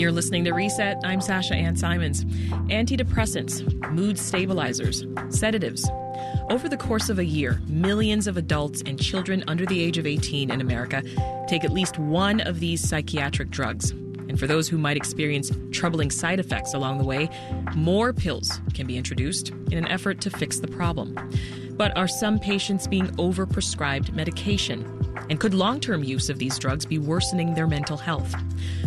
You're listening to Reset. I'm Sasha Ann Simons. Antidepressants, mood stabilizers, sedatives. Over the course of a year, millions of adults and children under the age of 18 in America take at least one of these psychiatric drugs. And for those who might experience troubling side effects along the way, more pills can be introduced in an effort to fix the problem. But are some patients being overprescribed medication? And could long term use of these drugs be worsening their mental health?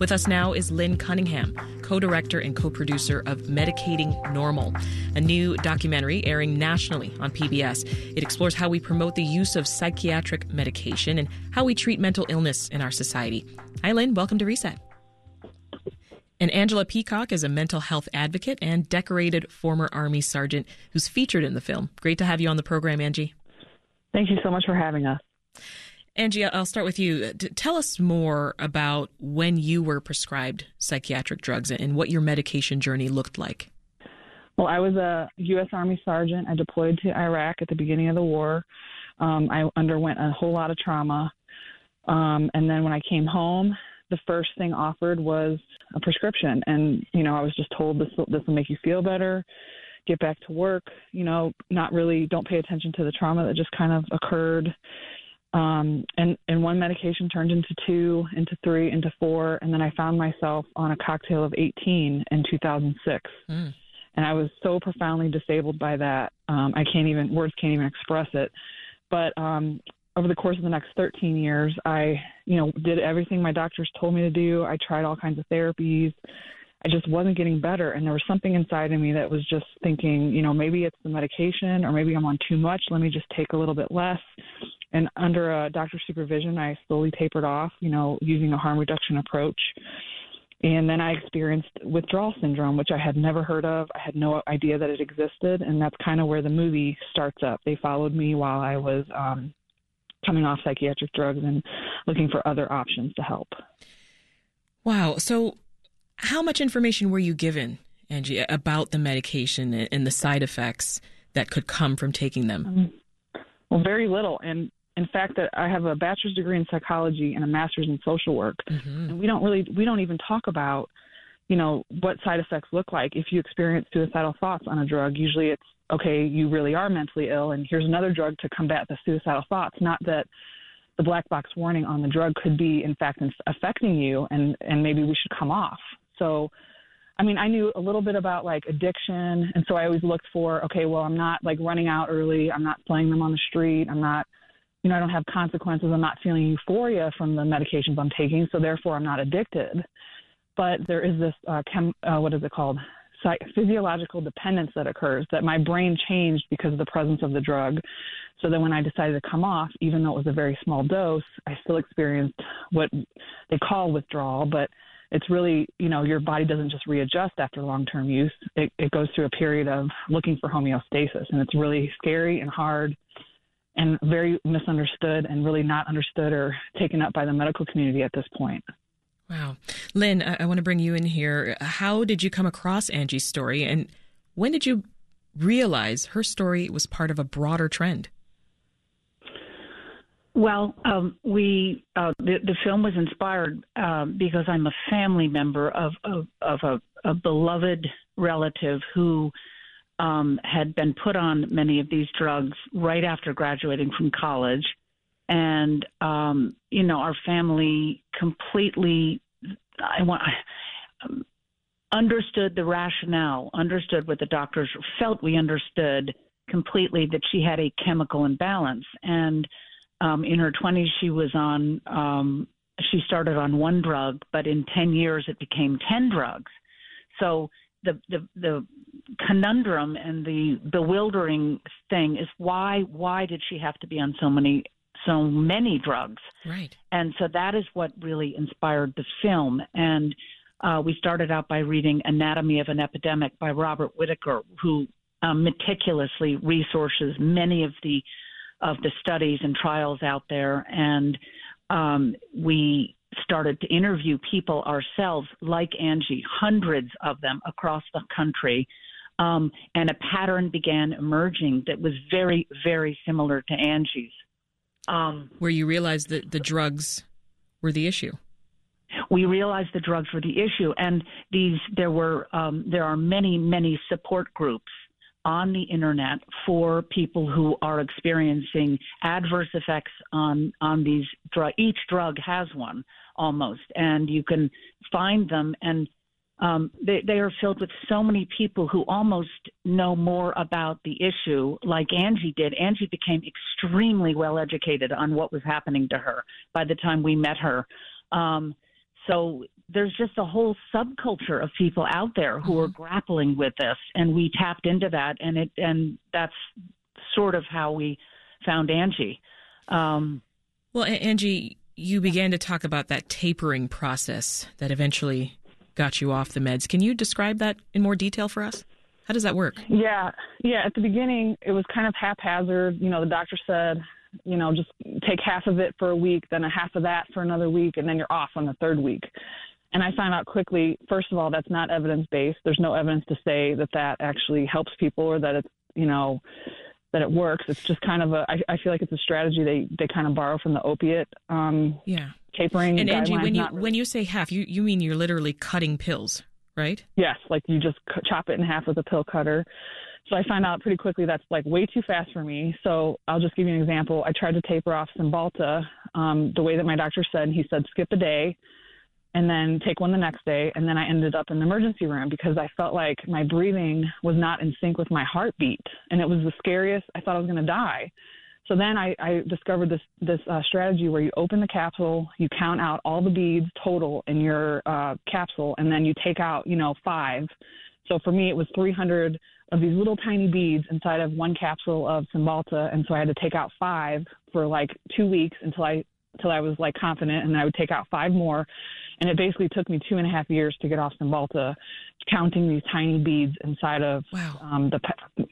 With us now is Lynn Cunningham, co director and co producer of Medicating Normal, a new documentary airing nationally on PBS. It explores how we promote the use of psychiatric medication and how we treat mental illness in our society. Hi, Lynn. Welcome to Reset. And Angela Peacock is a mental health advocate and decorated former Army sergeant who's featured in the film. Great to have you on the program, Angie. Thank you so much for having us. Angie, I'll start with you. Tell us more about when you were prescribed psychiatric drugs and what your medication journey looked like. Well, I was a U.S. Army sergeant. I deployed to Iraq at the beginning of the war. Um, I underwent a whole lot of trauma. Um, and then when I came home, the first thing offered was a prescription, and you know I was just told this will, this will make you feel better, get back to work. You know, not really don't pay attention to the trauma that just kind of occurred. Um, and and one medication turned into two, into three, into four, and then I found myself on a cocktail of 18 in 2006. Mm. And I was so profoundly disabled by that. Um, I can't even words can't even express it. But um, over the course of the next 13 years, I, you know, did everything my doctors told me to do. I tried all kinds of therapies. I just wasn't getting better. And there was something inside of me that was just thinking, you know, maybe it's the medication or maybe I'm on too much. Let me just take a little bit less. And under a doctor's supervision, I slowly tapered off, you know, using a harm reduction approach. And then I experienced withdrawal syndrome, which I had never heard of. I had no idea that it existed. And that's kind of where the movie starts up. They followed me while I was um, coming off psychiatric drugs and looking for other options to help. Wow. So, how much information were you given, Angie, about the medication and the side effects that could come from taking them? Um, well, very little. And in fact, that I have a bachelor's degree in psychology and a master's in social work, mm-hmm. and we don't really we don't even talk about you know what side effects look like if you experience suicidal thoughts on a drug. Usually, it's okay, you really are mentally ill, and here's another drug to combat the suicidal thoughts. Not that the black box warning on the drug could be, in fact, affecting you, and and maybe we should come off. So, I mean, I knew a little bit about like addiction, and so I always looked for, okay, well, I'm not like running out early, I'm not playing them on the street, I'm not, you know, I don't have consequences, I'm not feeling euphoria from the medications I'm taking, so therefore I'm not addicted. But there is this, uh, chem, uh, what is it called? Physiological dependence that occurs that my brain changed because of the presence of the drug. So then when I decided to come off, even though it was a very small dose, I still experienced what they call withdrawal, but it's really, you know, your body doesn't just readjust after long term use. It, it goes through a period of looking for homeostasis, and it's really scary and hard and very misunderstood and really not understood or taken up by the medical community at this point. Wow. Lynn, I, I want to bring you in here. How did you come across Angie's story and when did you realize her story was part of a broader trend? Well, um, we uh, the, the film was inspired uh, because I'm a family member of of, of a, a, beloved relative who um, had been put on many of these drugs right after graduating from college, and um, you know our family completely I want um, understood the rationale, understood what the doctors felt. We understood completely that she had a chemical imbalance. And um, in her 20s she was on um, she started on one drug but in 10 years it became 10 drugs. So the the the conundrum and the bewildering thing is why why did she have to be on so many so many drugs. Right. And so that is what really inspired the film. And uh, we started out by reading Anatomy of an Epidemic by Robert Whitaker, who um, meticulously resources many of the of the studies and trials out there. And um, we started to interview people ourselves, like Angie, hundreds of them across the country. Um, and a pattern began emerging that was very, very similar to Angie's. Um, Where you realized that the drugs were the issue. we realized the drugs were the issue, and these there were um, there are many many support groups on the internet for people who are experiencing adverse effects on on these drug. Each drug has one almost, and you can find them and. Um, they, they are filled with so many people who almost know more about the issue, like Angie did. Angie became extremely well educated on what was happening to her by the time we met her. Um, so there's just a whole subculture of people out there who are mm-hmm. grappling with this, and we tapped into that, and it and that's sort of how we found Angie. Um, well, Angie, you began to talk about that tapering process that eventually got you off the meds. Can you describe that in more detail for us? How does that work? Yeah, yeah. At the beginning, it was kind of haphazard. You know, the doctor said, you know, just take half of it for a week, then a half of that for another week, and then you're off on the third week. And I found out quickly, first of all, that's not evidence based. There's no evidence to say that that actually helps people or that it's, you know, that it works. It's just kind of a, I, I feel like it's a strategy they, they kind of borrow from the opiate um, yeah. Tapering. And Angie, when you, really. when you say half, you, you mean you're literally cutting pills, right? Yes. Like you just chop it in half with a pill cutter. So I found out pretty quickly that's like way too fast for me. So I'll just give you an example. I tried to taper off Cymbalta um, the way that my doctor said. He said skip a day and then take one the next day. And then I ended up in the emergency room because I felt like my breathing was not in sync with my heartbeat. And it was the scariest. I thought I was going to die. So then I, I discovered this this uh, strategy where you open the capsule, you count out all the beads total in your uh, capsule, and then you take out, you know, five. So for me, it was 300 of these little tiny beads inside of one capsule of Cymbalta, and so I had to take out five for like two weeks until I until I was like confident, and then I would take out five more, and it basically took me two and a half years to get off Cymbalta, counting these tiny beads inside of wow. um, the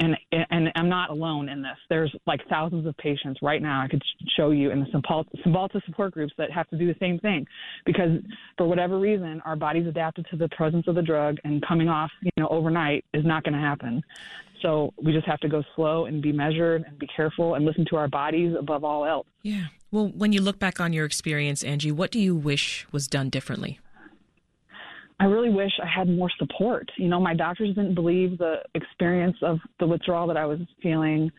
and and I'm not alone in this. There's like thousands of patients right now. I could show you in the Cymbalta support groups that have to do the same thing, because for whatever reason, our bodies adapted to the presence of the drug, and coming off, you know, overnight is not going to happen. So we just have to go slow and be measured and be careful and listen to our bodies above all else. Yeah. Well, when you look back on your experience, Angie, what do you wish was done differently? I really wish I had more support. You know, my doctors didn't believe the experience of the withdrawal that I was feeling.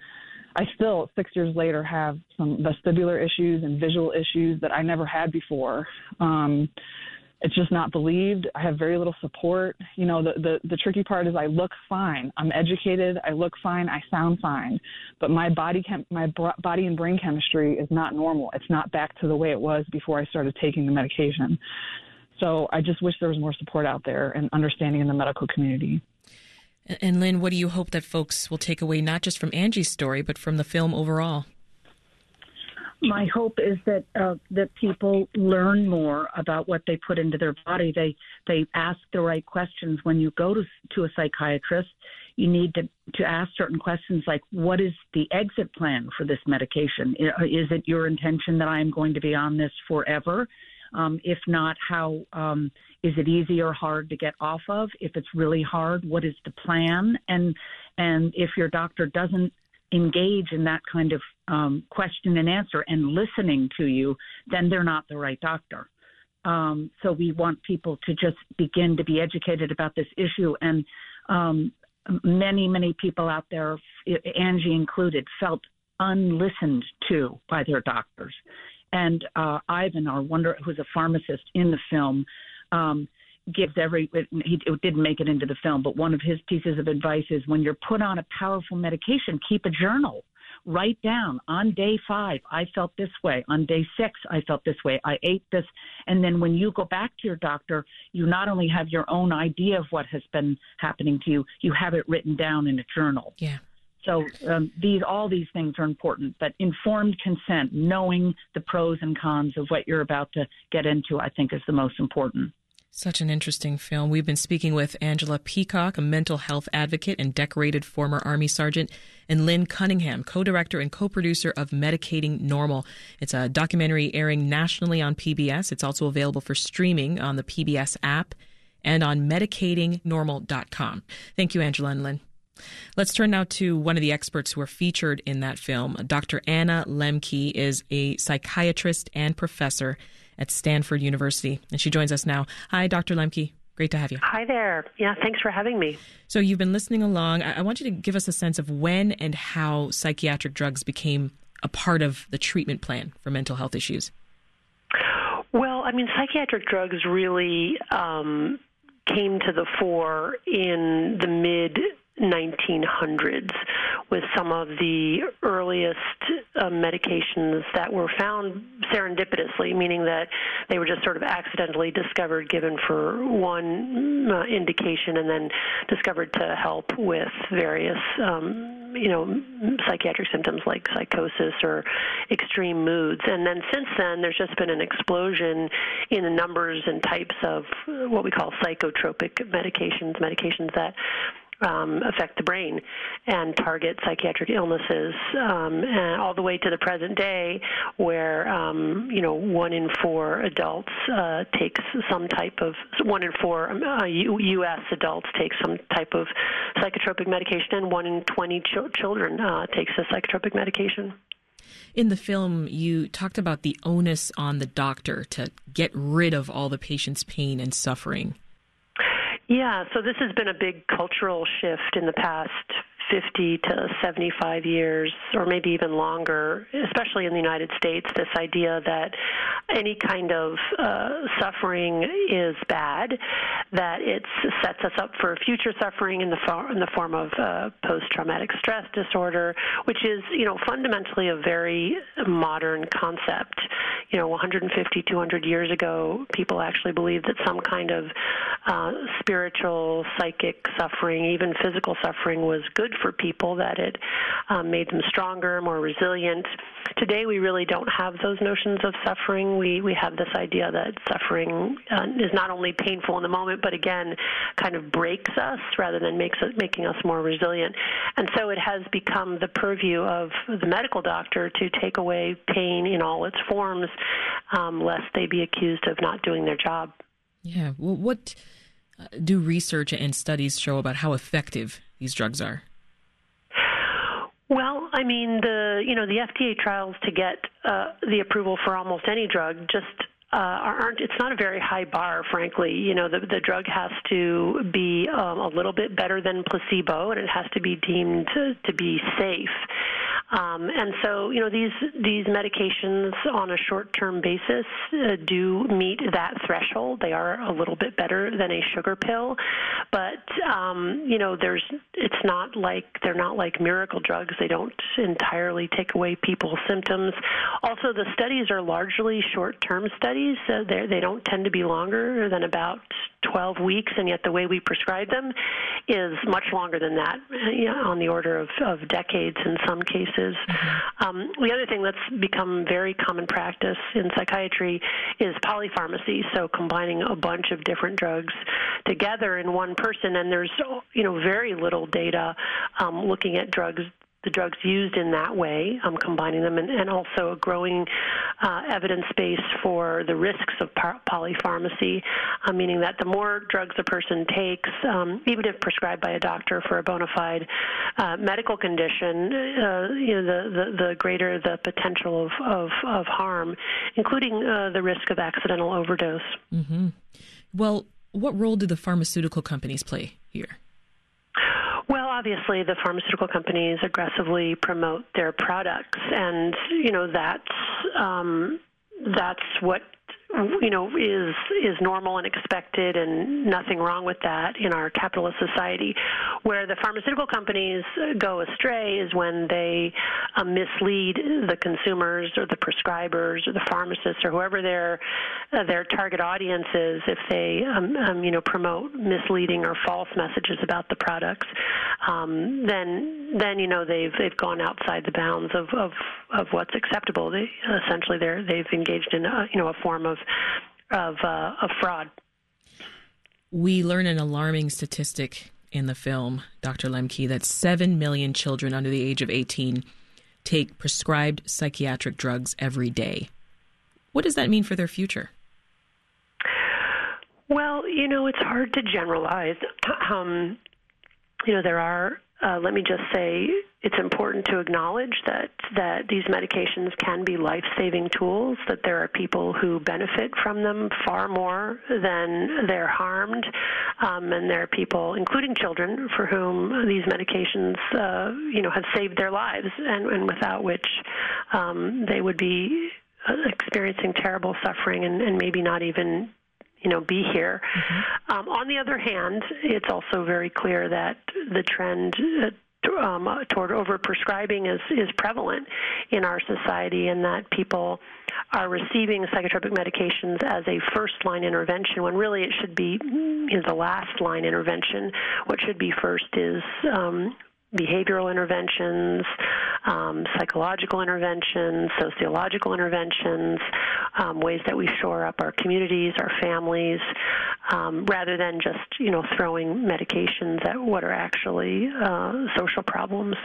I still, six years later, have some vestibular issues and visual issues that I never had before. Um, it's just not believed. I have very little support. You know, the, the, the tricky part is I look fine. I'm educated. I look fine. I sound fine. But my body chem- my body and brain chemistry is not normal. It's not back to the way it was before I started taking the medication. So I just wish there was more support out there and understanding in the medical community. And Lynn, what do you hope that folks will take away not just from Angie's story, but from the film overall? My hope is that uh, that people learn more about what they put into their body. They they ask the right questions when you go to to a psychiatrist. You need to to ask certain questions like, what is the exit plan for this medication? Is it your intention that I am going to be on this forever? Um, if not, how um, is it easy or hard to get off of? If it's really hard, what is the plan? And and if your doctor doesn't engage in that kind of um, question and answer and listening to you, then they're not the right doctor. Um, so we want people to just begin to be educated about this issue. And um, many, many people out there, Angie included, felt unlistened to by their doctors. And uh, Ivan, our wonder, who's a pharmacist in the film, um, gives every he didn't make it into the film but one of his pieces of advice is when you're put on a powerful medication keep a journal. Write down on day 5 I felt this way. On day 6 I felt this way. I ate this. And then when you go back to your doctor you not only have your own idea of what has been happening to you you have it written down in a journal. Yeah. So um, these all these things are important, but informed consent, knowing the pros and cons of what you're about to get into, I think is the most important. Such an interesting film. We've been speaking with Angela Peacock, a mental health advocate and decorated former Army Sergeant, and Lynn Cunningham, co director and co producer of Medicating Normal. It's a documentary airing nationally on PBS. It's also available for streaming on the PBS app and on medicatingnormal.com. Thank you, Angela and Lynn. Let's turn now to one of the experts who are featured in that film. Dr. Anna Lembke is a psychiatrist and professor at Stanford University. And she joins us now. Hi, Dr. Lembke. Great to have you. Hi there. Yeah, thanks for having me. So, you've been listening along. I, want you to give us a sense of when and how psychiatric drugs became a part of the treatment plan for mental health issues. Well, I mean, psychiatric drugs really um, came to the fore in the mid 1900s with some of the earliest uh, medications that were found serendipitously, meaning that they were just sort of accidentally discovered, given for one uh, indication, and then discovered to help with various. Um, you know, psychiatric symptoms like psychosis or extreme moods. And then since then, there's just been an explosion in the numbers and types of what we call psychotropic medications, medications that um, affect the brain and target psychiatric illnesses, um, and all the way to the present day, where um, you know one in four adults uh, takes some type of one in four um, uh, U- U.S. adults take some type of psychotropic medication, and one in twenty ch- children uh, takes a psychotropic medication. In the film, you talked about the onus on the doctor to get rid of all the patient's pain and suffering. Yeah, so this has been a big cultural shift in the past 50 to 75 years, or maybe even longer, especially in the United States, this idea that any kind of uh, suffering is bad, that it sets us up for future suffering in the, for- in the form of uh, post-traumatic stress disorder, which is, you know, fundamentally a very modern concept. You know, 150, 200 years ago, people actually believed that some kind of uh, spiritual, psychic suffering, even physical suffering, was good for people, that it um, made them stronger, more resilient. Today, we really don't have those notions of suffering. We we have this idea that suffering uh, is not only painful in the moment, but again, kind of breaks us rather than makes it, making us more resilient. And so, it has become the purview of the medical doctor to take away pain in all its forms, um, lest they be accused of not doing their job. Yeah. Well, what uh, do research and studies show about how effective these drugs are? I mean, the you know the FDA trials to get uh, the approval for almost any drug just uh, aren't. It's not a very high bar, frankly. You know, the the drug has to be um, a little bit better than placebo, and it has to be deemed to, to be safe. Um, and so, you know, these these medications on a short-term basis uh, do meet that threshold. They are a little bit better than a sugar pill, but um, you know, there's it's not like they're not like miracle drugs. They don't entirely take away people's symptoms. Also, the studies are largely short-term studies. So they don't tend to be longer than about 12 weeks, and yet the way we prescribe them is much longer than that, you know, on the order of, of decades in some cases. Mm-hmm. Um, the other thing that's become very common practice in psychiatry is polypharmacy, so combining a bunch of different drugs together in one person, and there's you know very little data um, looking at drugs the drugs used in that way, um, combining them, and, and, also a growing uh, evidence base for the risks of polypharmacy, uh, meaning that the more drugs a person takes, um, even if prescribed by a doctor for a bona fide uh, medical condition, uh, you know, the, the, the, greater the potential of, of, of harm, including uh, the risk of accidental overdose. Mm-hmm. Well, what role do the pharmaceutical companies play here? Obviously, the pharmaceutical companies aggressively promote their products, and you know that's um, that's what you know is is normal and expected and nothing wrong with that in our capitalist society. Where the pharmaceutical companies go astray is when they um, mislead the consumers or the prescribers or the pharmacists or whoever their uh, their target audience is if they um, um, you know promote misleading or false messages about the products. Um, then then you know they've they've gone outside the bounds of of, of what's acceptable. They essentially they're they've engaged in a, you know a form of of, uh, of fraud. We learn an alarming statistic in the film, Dr. Lembke, that 7 million children under the age of 18 take prescribed psychiatric drugs every day. What does that mean for their future? Well, you know, it's hard to generalize. Um, you know, there are, uh, let me just say, it's important to acknowledge that that these medications can be life-saving tools. That there are people who benefit from them far more than they're harmed, um, and there are people, including children, for whom these medications, uh, you know, have saved their lives, and, and without which um, they would be uh, experiencing terrible suffering and, and maybe not even you know be here. Mm-hmm. Um, on the other hand, it's also very clear that the trend uh, um, toward overprescribing is is prevalent in our society, and that people are receiving psychotropic medications as a first line intervention when really it should be you know, the last line intervention. What should be first is um, behavioral interventions, um, psychological interventions, sociological interventions, um, ways that we shore up our communities, our families, um, rather than just you know throwing medications at what are actually uh, social problems.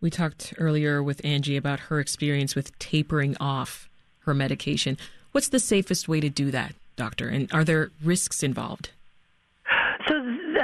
We talked earlier with Angie about her experience with tapering off her medication. What's the safest way to do that, doctor? And are there risks involved?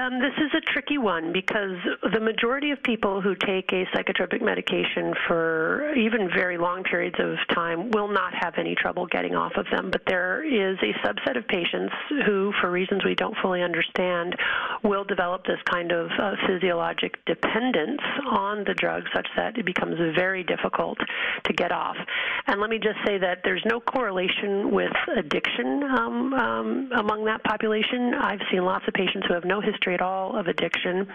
Um, this is a tricky one because the majority of people who take a psychotropic medication for even very long periods of time will not have any trouble getting off of them. But there is a subset of patients who, for reasons we don't fully understand, will develop this kind of uh, physiologic dependence on the drug such that it becomes very difficult to get off. And let me just say that there's no correlation with addiction um, um, among that population. I've seen lots of patients who have no history at all of addiction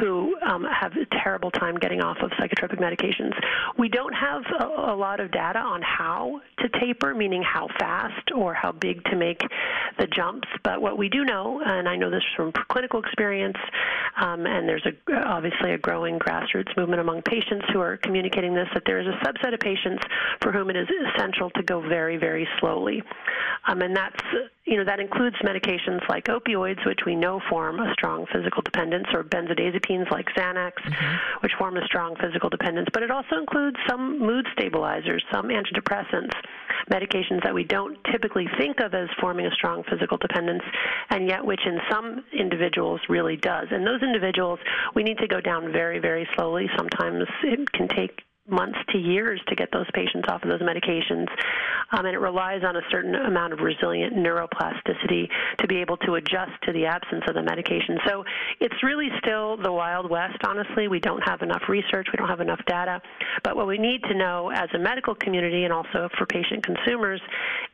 who um, have a terrible time getting off of psychotropic medications. We don't have a, a lot of data on how to taper, meaning how fast or how big to make the jumps. But what we do know, and I know this from clinical experience, um, and there's a, obviously a growing grassroots movement among patients who are communicating this, that there is a subset of patients for whom it is essential to go very, very slowly. Um, and that's you know, that includes medications like opioids, which we know form a strong physical dependence, or benzodiazepines like Xanax, mm-hmm. which form a strong physical dependence. But it also includes some mood stabilizers, some antidepressants, medications that we don't typically think of as forming a strong physical dependence, and yet which in some individuals really does. And those individuals, we need to go down very, very slowly. Sometimes it can take months to years to get those patients off of those medications. Um, and it relies on a certain amount of resilient neuroplasticity to be able to adjust to the absence of the medication. So it's really still the Wild West, honestly. We don't have enough research, we don't have enough data. But what we need to know as a medical community and also for patient consumers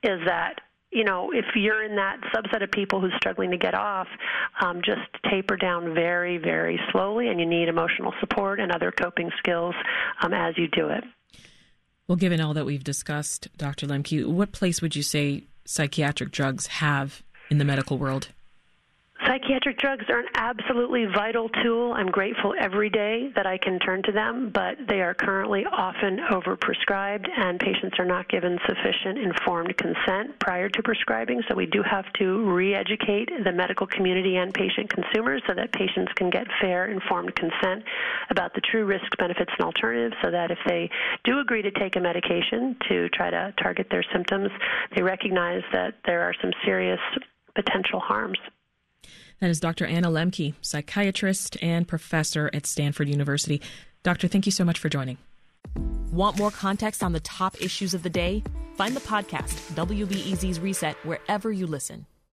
is that you know, if you're in that subset of people who's struggling to get off, um, just taper down very, very slowly, and you need emotional support and other coping skills um, as you do it. Well, given all that we've discussed, Dr. Lembke, what place would you say psychiatric drugs have in the medical world? Psychiatric drugs are an absolutely vital tool. I'm grateful every day that I can turn to them, but they are currently often overprescribed, and patients are not given sufficient informed consent prior to prescribing. So we do have to re educate the medical community and patient consumers so that patients can get fair, informed consent about the true risks, benefits, and alternatives so that if they do agree to take a medication to try to target their symptoms, they recognize that there are some serious potential harms. That is Dr. Anna Lembke, psychiatrist and professor at Stanford University. Doctor, thank you so much for joining. Want more context on the top issues of the day? Find the podcast, WBEZ's Reset, wherever you listen.